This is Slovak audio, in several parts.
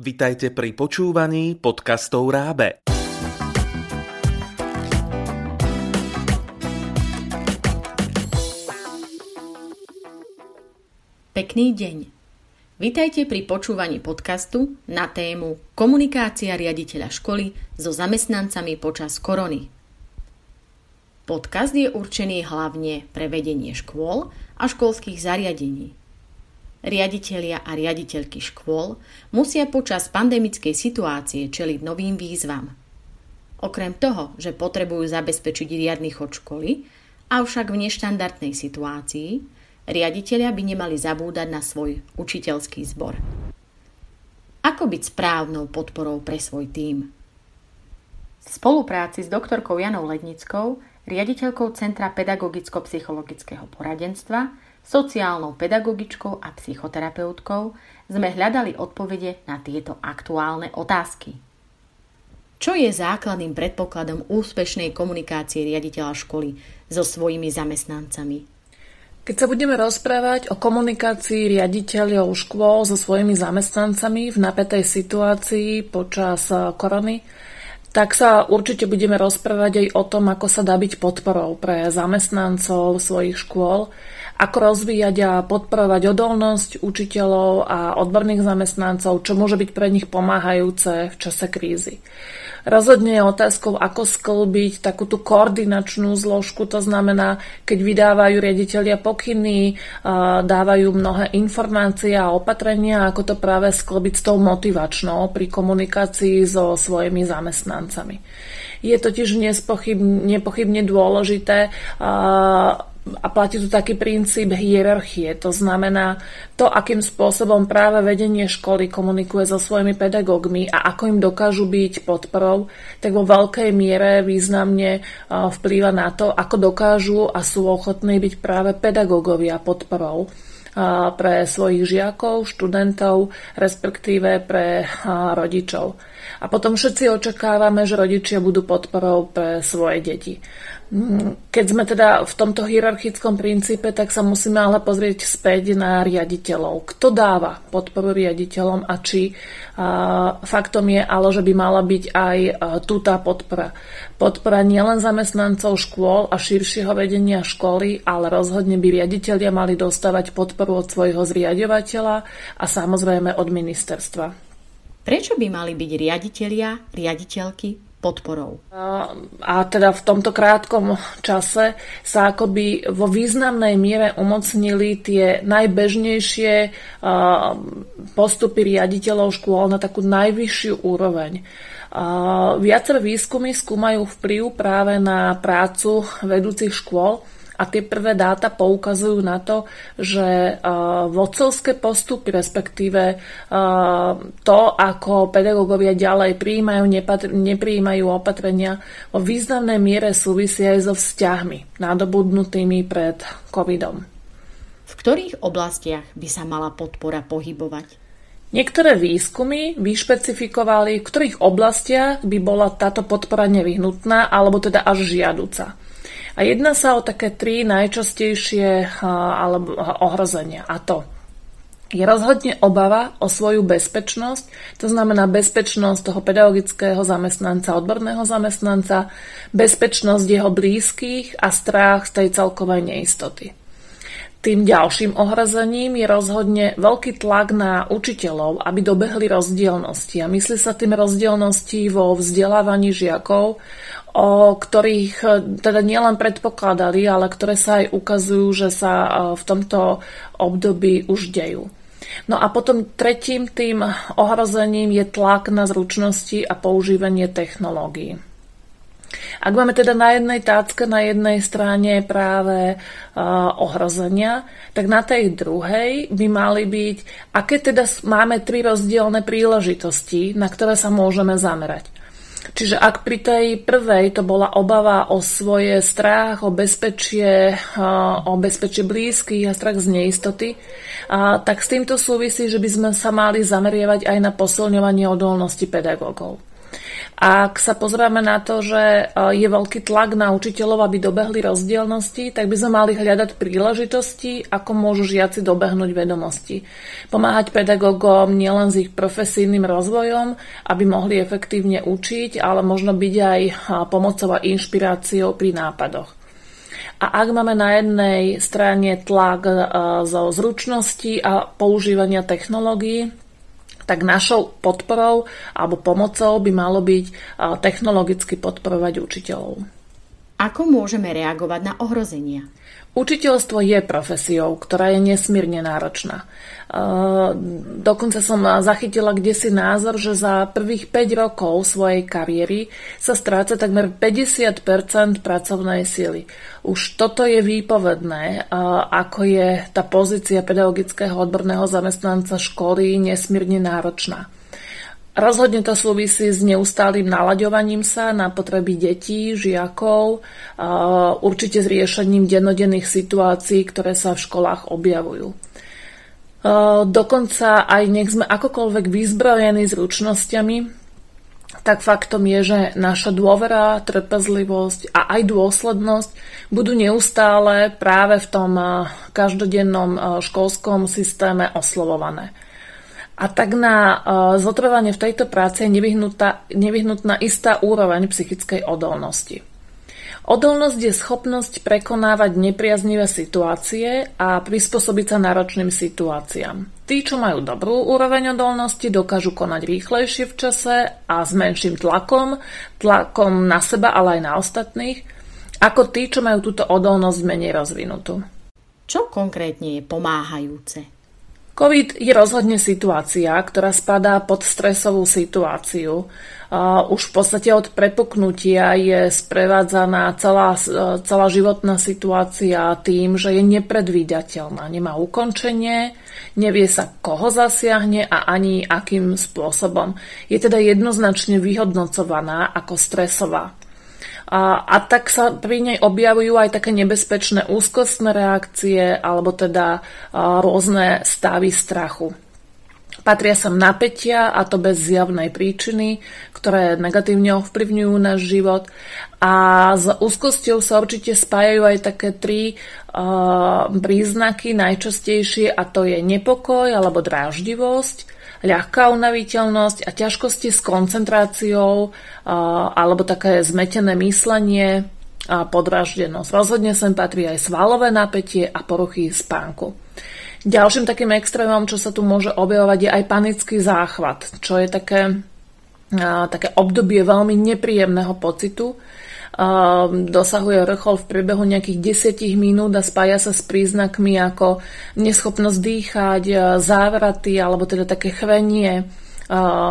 Vitajte pri počúvaní podcastov Rábe. Pekný deň. Vitajte pri počúvaní podcastu na tému Komunikácia riaditeľa školy so zamestnancami počas korony. Podcast je určený hlavne pre vedenie škôl a školských zariadení. Riaditelia a riaditeľky škôl musia počas pandemickej situácie čeliť novým výzvam. Okrem toho, že potrebujú zabezpečiť riadny chod školy, avšak v neštandardnej situácii, riaditeľia by nemali zabúdať na svoj učiteľský zbor. Ako byť správnou podporou pre svoj tím? V spolupráci s doktorkou Janou Lednickou, riaditeľkou Centra pedagogicko-psychologického poradenstva, sociálnou pedagogičkou a psychoterapeutkou sme hľadali odpovede na tieto aktuálne otázky. Čo je základným predpokladom úspešnej komunikácie riaditeľa školy so svojimi zamestnancami? Keď sa budeme rozprávať o komunikácii riaditeľov škôl so svojimi zamestnancami v napätej situácii počas eh, korony, tak sa určite budeme rozprávať aj o tom, ako sa dá byť podporou pre zamestnancov svojich škôl, ako rozvíjať a podporovať odolnosť učiteľov a odborných zamestnancov, čo môže byť pre nich pomáhajúce v čase krízy. Rozhodne je otázkou, ako sklbiť takú tú koordinačnú zložku, to znamená, keď vydávajú riaditeľia pokyny, dávajú mnohé informácie a opatrenia, ako to práve sklbiť s tou motivačnou pri komunikácii so svojimi zamestnancami. Je totiž nepochybne dôležité a platí tu taký princíp hierarchie. To znamená to, akým spôsobom práve vedenie školy komunikuje so svojimi pedagógmi a ako im dokážu byť podporou, tak vo veľkej miere významne vplýva na to, ako dokážu a sú ochotní byť práve pedagógovia podporou pre svojich žiakov, študentov, respektíve pre rodičov. A potom všetci očakávame, že rodičia budú podporou pre svoje deti. Keď sme teda v tomto hierarchickom princípe, tak sa musíme ale pozrieť späť na riaditeľov. Kto dáva podporu riaditeľom a či faktom je ale, že by mala byť aj a, tu tá podpora. Podpora nielen zamestnancov škôl a širšieho vedenia školy, ale rozhodne by riaditeľia mali dostávať podporu od svojho zriadovateľa a samozrejme od ministerstva. Prečo by mali byť riaditeľia, riaditeľky podporou. A teda v tomto krátkom čase sa akoby vo významnej miere umocnili tie najbežnejšie postupy riaditeľov škôl na takú najvyššiu úroveň. Viaceré výskumy skúmajú vplyv práve na prácu vedúcich škôl a tie prvé dáta poukazujú na to, že vodcovské postupy, respektíve to, ako pedagógovia ďalej prijímajú, neprijímajú opatrenia, vo významnej miere súvisia aj so vzťahmi nadobudnutými pred covidom. V ktorých oblastiach by sa mala podpora pohybovať? Niektoré výskumy vyšpecifikovali, v ktorých oblastiach by bola táto podpora nevyhnutná alebo teda až žiaduca. A jedná sa o také tri najčastejšie alebo ohrozenia. A to je rozhodne obava o svoju bezpečnosť, to znamená bezpečnosť toho pedagogického zamestnanca, odborného zamestnanca, bezpečnosť jeho blízkych a strach z tej celkovej neistoty. Tým ďalším ohrozením je rozhodne veľký tlak na učiteľov, aby dobehli rozdielnosti. A myslí sa tým rozdielnosti vo vzdelávaní žiakov, o ktorých e, teda nielen predpokladali, ale ktoré sa aj ukazujú, že sa e, v tomto období už dejú. No a potom tretím tým ohrozením je tlak na zručnosti a používanie technológií. Ak máme teda na jednej tácke, na jednej strane práve uh, ohrozenia, tak na tej druhej by mali byť, aké teda máme tri rozdielne príležitosti, na ktoré sa môžeme zamerať. Čiže ak pri tej prvej to bola obava o svoje strach, o bezpečie, o bezpečie blízkych a strach z neistoty, tak s týmto súvisí, že by sme sa mali zamerievať aj na posilňovanie odolnosti pedagógov. Ak sa pozrieme na to, že je veľký tlak na učiteľov, aby dobehli rozdielnosti, tak by sme mali hľadať príležitosti, ako môžu žiaci dobehnúť vedomosti. Pomáhať pedagógom nielen s ich profesijným rozvojom, aby mohli efektívne učiť, ale možno byť aj pomocou a inšpiráciou pri nápadoch. A ak máme na jednej strane tlak zo zručnosti a používania technológií, tak našou podporou alebo pomocou by malo byť technologicky podporovať učiteľov. Ako môžeme reagovať na ohrozenia? Učiteľstvo je profesiou, ktorá je nesmierne náročná. Dokonca som zachytila kde si názor, že za prvých 5 rokov svojej kariéry sa stráca takmer 50% pracovnej sily. Už toto je výpovedné, ako je tá pozícia pedagogického odborného zamestnanca školy nesmierne náročná. Rozhodne to súvisí s neustálým nalaďovaním sa na potreby detí, žiakov, určite s riešením dennodenných situácií, ktoré sa v školách objavujú. Dokonca aj nech sme akokoľvek vyzbrojení zručnosťami, tak faktom je, že naša dôvera, trpezlivosť a aj dôslednosť budú neustále práve v tom každodennom školskom systéme oslovované. A tak na uh, zotrvanie v tejto práci je nevyhnutná istá úroveň psychickej odolnosti. Odolnosť je schopnosť prekonávať nepriaznivé situácie a prispôsobiť sa náročným situáciám. Tí, čo majú dobrú úroveň odolnosti, dokážu konať rýchlejšie v čase a s menším tlakom, tlakom na seba, ale aj na ostatných, ako tí, čo majú túto odolnosť menej rozvinutú. Čo konkrétne je pomáhajúce? COVID je rozhodne situácia, ktorá spadá pod stresovú situáciu. Už v podstate od prepuknutia je sprevádzaná celá, celá životná situácia tým, že je nepredvídateľná. Nemá ukončenie, nevie sa, koho zasiahne a ani akým spôsobom. Je teda jednoznačne vyhodnocovaná ako stresová. A, a tak sa pri nej objavujú aj také nebezpečné úzkostné reakcie alebo teda rôzne stavy strachu. Patria sa napätia a to bez zjavnej príčiny, ktoré negatívne ovplyvňujú náš život. A s úzkosťou sa určite spájajú aj také tri uh, príznaky najčastejšie a to je nepokoj alebo dráždivosť, ľahká unaviteľnosť a ťažkosti s koncentráciou alebo také zmetené myslenie a podráždenosť. Rozhodne sem patrí aj svalové napätie a poruchy spánku. Ďalším takým extrémom, čo sa tu môže objavovať, je aj panický záchvat, čo je také, také obdobie veľmi nepríjemného pocitu, dosahuje vrchol v priebehu nejakých 10 minút a spája sa s príznakmi ako neschopnosť dýchať, závraty alebo teda také chvenie,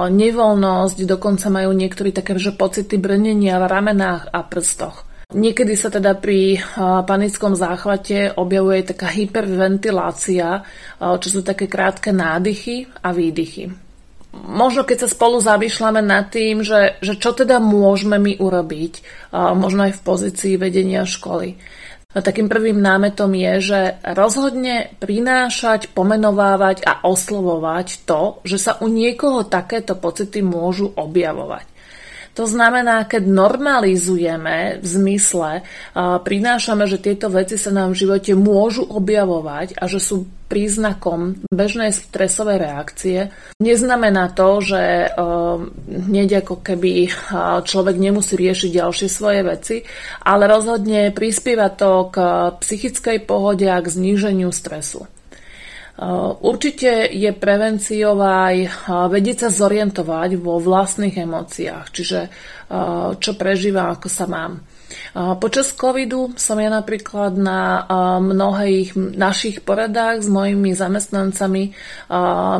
nevoľnosť, dokonca majú niektorí také že pocity brnenia v ramenách a prstoch. Niekedy sa teda pri panickom záchvate objavuje taká hyperventilácia, čo sú také krátke nádychy a výdychy možno keď sa spolu zamýšľame nad tým, že, že čo teda môžeme my urobiť, možno aj v pozícii vedenia školy. Takým prvým námetom je, že rozhodne prinášať, pomenovávať a oslovovať to, že sa u niekoho takéto pocity môžu objavovať. To znamená, keď normalizujeme v zmysle, prinášame, že tieto veci sa nám v živote môžu objavovať a že sú príznakom bežnej stresovej reakcie. Neznamená to, že hneď ako keby človek nemusí riešiť ďalšie svoje veci, ale rozhodne prispieva to k psychickej pohode a k zníženiu stresu. Určite je prevenciou aj vedieť sa zorientovať vo vlastných emóciách, čiže čo prežívam, ako sa mám. Počas covidu som ja napríklad na mnohých našich poradách s mojimi zamestnancami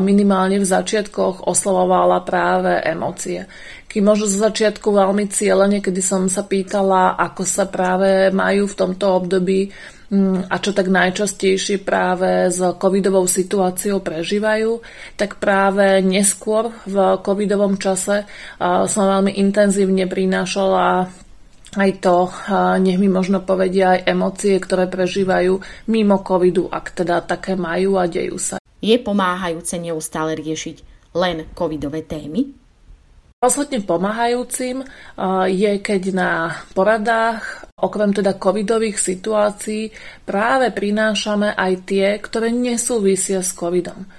minimálne v začiatkoch oslovovala práve emócie. Kým možno zo začiatku veľmi cieľene, kedy som sa pýtala, ako sa práve majú v tomto období Mm, a čo tak najčastejšie práve s covidovou situáciou prežívajú, tak práve neskôr v covidovom čase som veľmi intenzívne prinášala aj to, nech mi možno povedia aj emócie, ktoré prežívajú mimo covidu, ak teda také majú a dejú sa. Je pomáhajúce neustále riešiť len covidové témy? Rozhodne pomáhajúcim je, keď na poradách, okrem teda covidových situácií, práve prinášame aj tie, ktoré nesúvisia s covidom.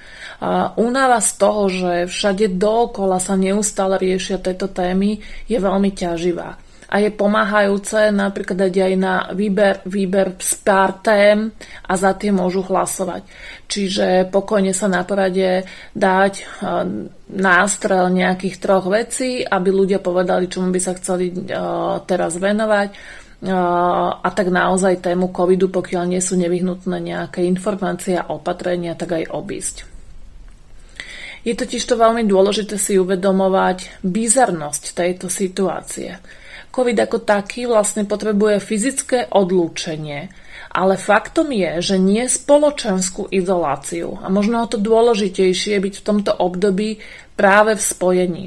Únava z toho, že všade dookola sa neustále riešia tieto témy, je veľmi ťaživá a je pomáhajúce napríklad dať aj na výber, výber z pár tém a za tie môžu hlasovať. Čiže pokojne sa na porade dať e, nástrel nejakých troch vecí, aby ľudia povedali, čomu by sa chceli e, teraz venovať e, a tak naozaj tému covidu, pokiaľ nie sú nevyhnutné nejaké informácie a opatrenia, tak aj obísť. Je totiž to veľmi dôležité si uvedomovať bizarnosť tejto situácie. COVID ako taký vlastne potrebuje fyzické odlúčenie, ale faktom je, že nie spoločenskú izoláciu a možno o to dôležitejšie byť v tomto období práve v spojení.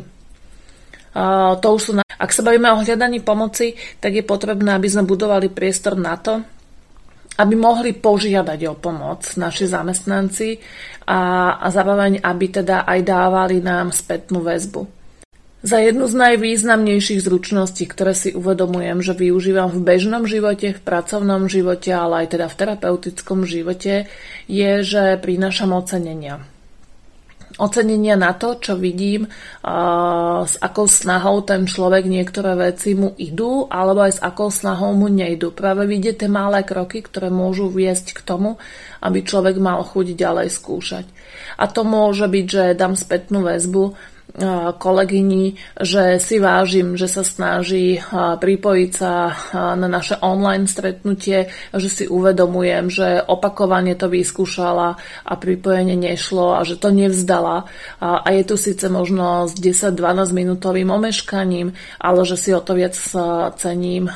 Uh, to už sú na... Ak sa bavíme o hľadaní pomoci, tak je potrebné, aby sme budovali priestor na to, aby mohli požiadať o pomoc naši zamestnanci a, a zároveň, aby teda aj dávali nám spätnú väzbu. Za jednu z najvýznamnejších zručností, ktoré si uvedomujem, že využívam v bežnom živote, v pracovnom živote, ale aj teda v terapeutickom živote, je, že prinášam ocenenia. Ocenenia na to, čo vidím, s akou snahou ten človek niektoré veci mu idú, alebo aj s akou snahou mu nejdu. Práve vidíte tie malé kroky, ktoré môžu viesť k tomu, aby človek mal chuť ďalej skúšať. A to môže byť, že dám spätnú väzbu, kolegyni, že si vážim, že sa snaží pripojiť sa na naše online stretnutie, že si uvedomujem, že opakovane to vyskúšala a pripojenie nešlo a že to nevzdala. A je tu síce možno s 10-12 minútovým omeškaním, ale že si o to viac cením,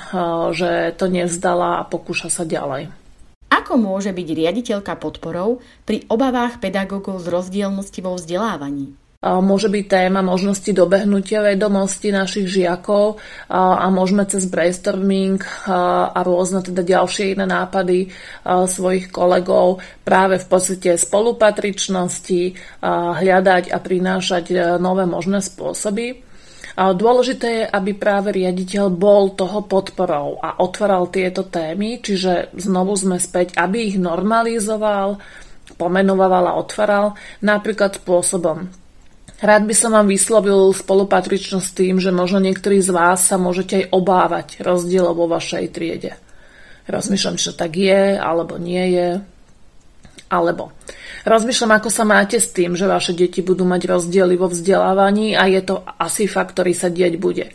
že to nevzdala a pokúša sa ďalej. Ako môže byť riaditeľka podporou pri obavách pedagógov z rozdielnosti vo vzdelávaní? Môže byť téma možnosti dobehnutia vedomosti našich žiakov a môžeme cez brainstorming a rôzne teda ďalšie iné nápady svojich kolegov práve v podstate spolupatričnosti hľadať a prinášať e, nové možné spôsoby. Dôležité je, aby práve riaditeľ bol toho podporou a otváral tieto témy, čiže znovu sme späť, aby ich normalizoval, pomenoval a otváral napríklad spôsobom Rád by som vám vyslovil spolupatričnosť tým, že možno niektorí z vás sa môžete aj obávať rozdielov vo vašej triede. Rozmýšľam, čo tak je, alebo nie je. Alebo rozmýšľam, ako sa máte s tým, že vaše deti budú mať rozdiely vo vzdelávaní a je to asi fakt, ktorý sa dieť bude.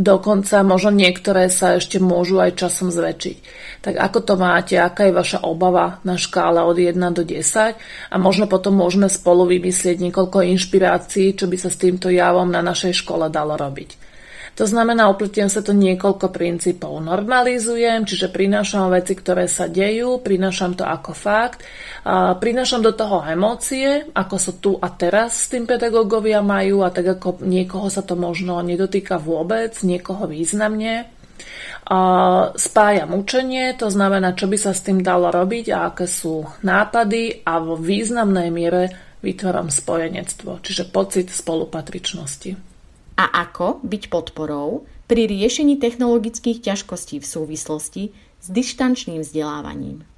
Dokonca možno niektoré sa ešte môžu aj časom zväčšiť. Tak ako to máte, aká je vaša obava na škále od 1 do 10 a možno potom môžeme spolu vymyslieť niekoľko inšpirácií, čo by sa s týmto javom na našej škole dalo robiť. To znamená, opletiem sa to niekoľko princípov. Normalizujem, čiže prinášam veci, ktoré sa dejú, prinášam to ako fakt, a prinášam do toho emócie, ako sa tu a teraz s tým pedagógovia majú a tak ako niekoho sa to možno nedotýka vôbec, niekoho významne. Spájam učenie, to znamená, čo by sa s tým dalo robiť a aké sú nápady a vo významnej miere vytváram spojenectvo, čiže pocit spolupatričnosti a ako byť podporou pri riešení technologických ťažkostí v súvislosti s dištančným vzdelávaním.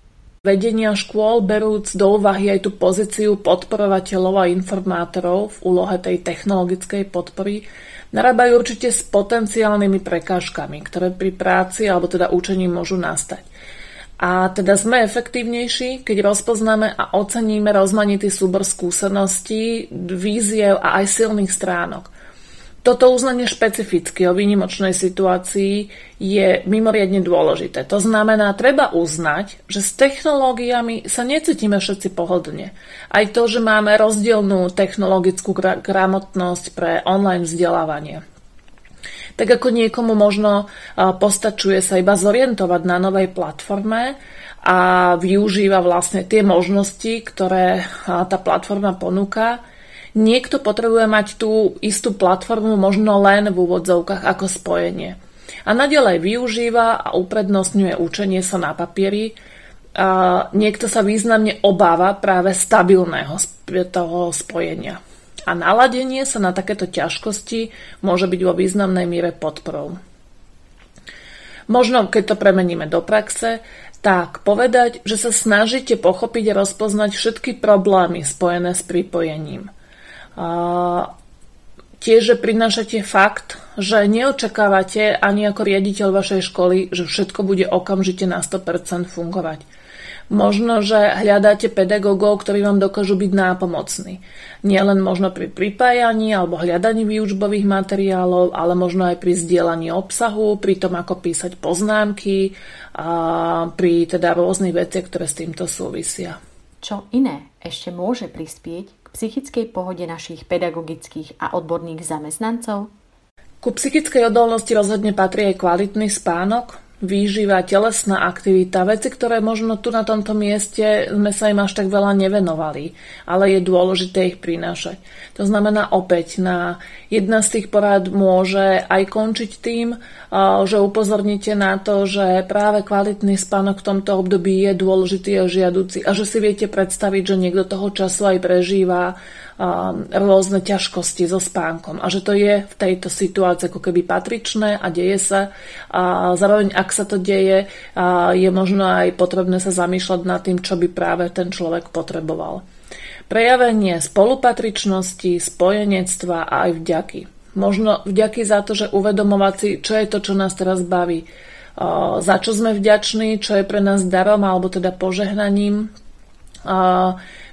Vedenia škôl berúc do úvahy aj tú pozíciu podporovateľov a informátorov v úlohe tej technologickej podpory, narábajú určite s potenciálnymi prekážkami, ktoré pri práci alebo teda učení môžu nastať. A teda sme efektívnejší, keď rozpoznáme a oceníme rozmanitý súbor skúseností, víziev a aj silných stránok – toto uznanie špecificky o výnimočnej situácii je mimoriadne dôležité. To znamená, treba uznať, že s technológiami sa necítime všetci pohodlne. Aj to, že máme rozdielnú technologickú gramotnosť pre online vzdelávanie. Tak ako niekomu možno postačuje sa iba zorientovať na novej platforme a využíva vlastne tie možnosti, ktoré tá platforma ponúka, Niekto potrebuje mať tú istú platformu možno len v úvodzovkách ako spojenie. A nadalej využíva a uprednostňuje učenie sa na papieri. A niekto sa významne obáva práve stabilného toho spojenia. A naladenie sa na takéto ťažkosti môže byť vo významnej miere podporou. Možno, keď to premeníme do praxe, tak povedať, že sa snažíte pochopiť a rozpoznať všetky problémy spojené s pripojením. Tiež, že prinášate fakt, že neočakávate ani ako riaditeľ vašej školy, že všetko bude okamžite na 100% fungovať. Možno, že hľadáte pedagógov, ktorí vám dokážu byť nápomocní. Nielen možno pri pripájaní alebo hľadaní výučbových materiálov, ale možno aj pri zdieľaní obsahu, pri tom, ako písať poznámky, a pri teda rôznych veciach, ktoré s týmto súvisia. Čo iné ešte môže prispieť psychickej pohode našich pedagogických a odborných zamestnancov? Ku psychickej odolnosti rozhodne patrí aj kvalitný spánok, výživa, telesná aktivita, veci, ktoré možno tu na tomto mieste sme sa im až tak veľa nevenovali, ale je dôležité ich prinášať. To znamená opäť, na jedna z tých porád môže aj končiť tým, že upozorníte na to, že práve kvalitný spánok v tomto období je dôležitý a žiaduci a že si viete predstaviť, že niekto toho času aj prežíva rôzne ťažkosti so spánkom a že to je v tejto situácii ako keby patričné a deje sa. A zároveň, ak sa to deje, je možno aj potrebné sa zamýšľať nad tým, čo by práve ten človek potreboval. Prejavenie spolupatričnosti, spojenectva a aj vďaky. Možno vďaky za to, že uvedomovať si, čo je to, čo nás teraz baví, za čo sme vďační, čo je pre nás darom alebo teda požehnaním,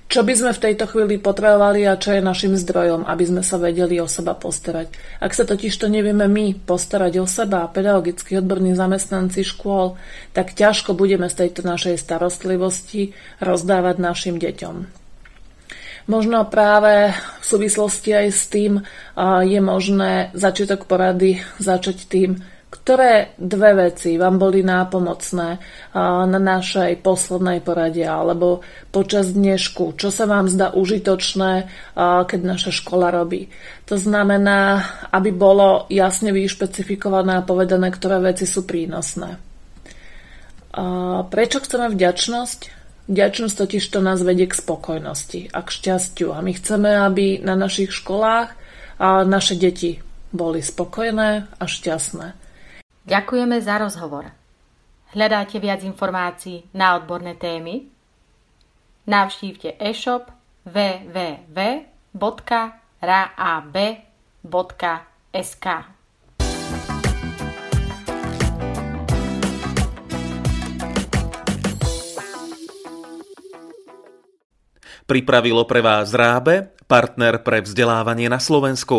čo by sme v tejto chvíli potrebovali a čo je našim zdrojom, aby sme sa vedeli o seba postarať. Ak sa totiž to nevieme my postarať o seba, pedagogicky odborní zamestnanci škôl, tak ťažko budeme z tejto našej starostlivosti rozdávať našim deťom. Možno práve v súvislosti aj s tým je možné začiatok porady začať tým, ktoré dve veci vám boli nápomocné na našej poslednej porade alebo počas dnešku? Čo sa vám zdá užitočné, keď naša škola robí? To znamená, aby bolo jasne vyšpecifikované a povedané, ktoré veci sú prínosné. Prečo chceme vďačnosť? Vďačnosť totiž to nás vedie k spokojnosti a k šťastiu. A my chceme, aby na našich školách naše deti boli spokojné a šťastné. Ďakujeme za rozhovor. Hľadáte viac informácií na odborné témy? Navštívte e-shop www.raab.sk Pripravilo pre vás Rábe, partner pre vzdelávanie na Slovensku.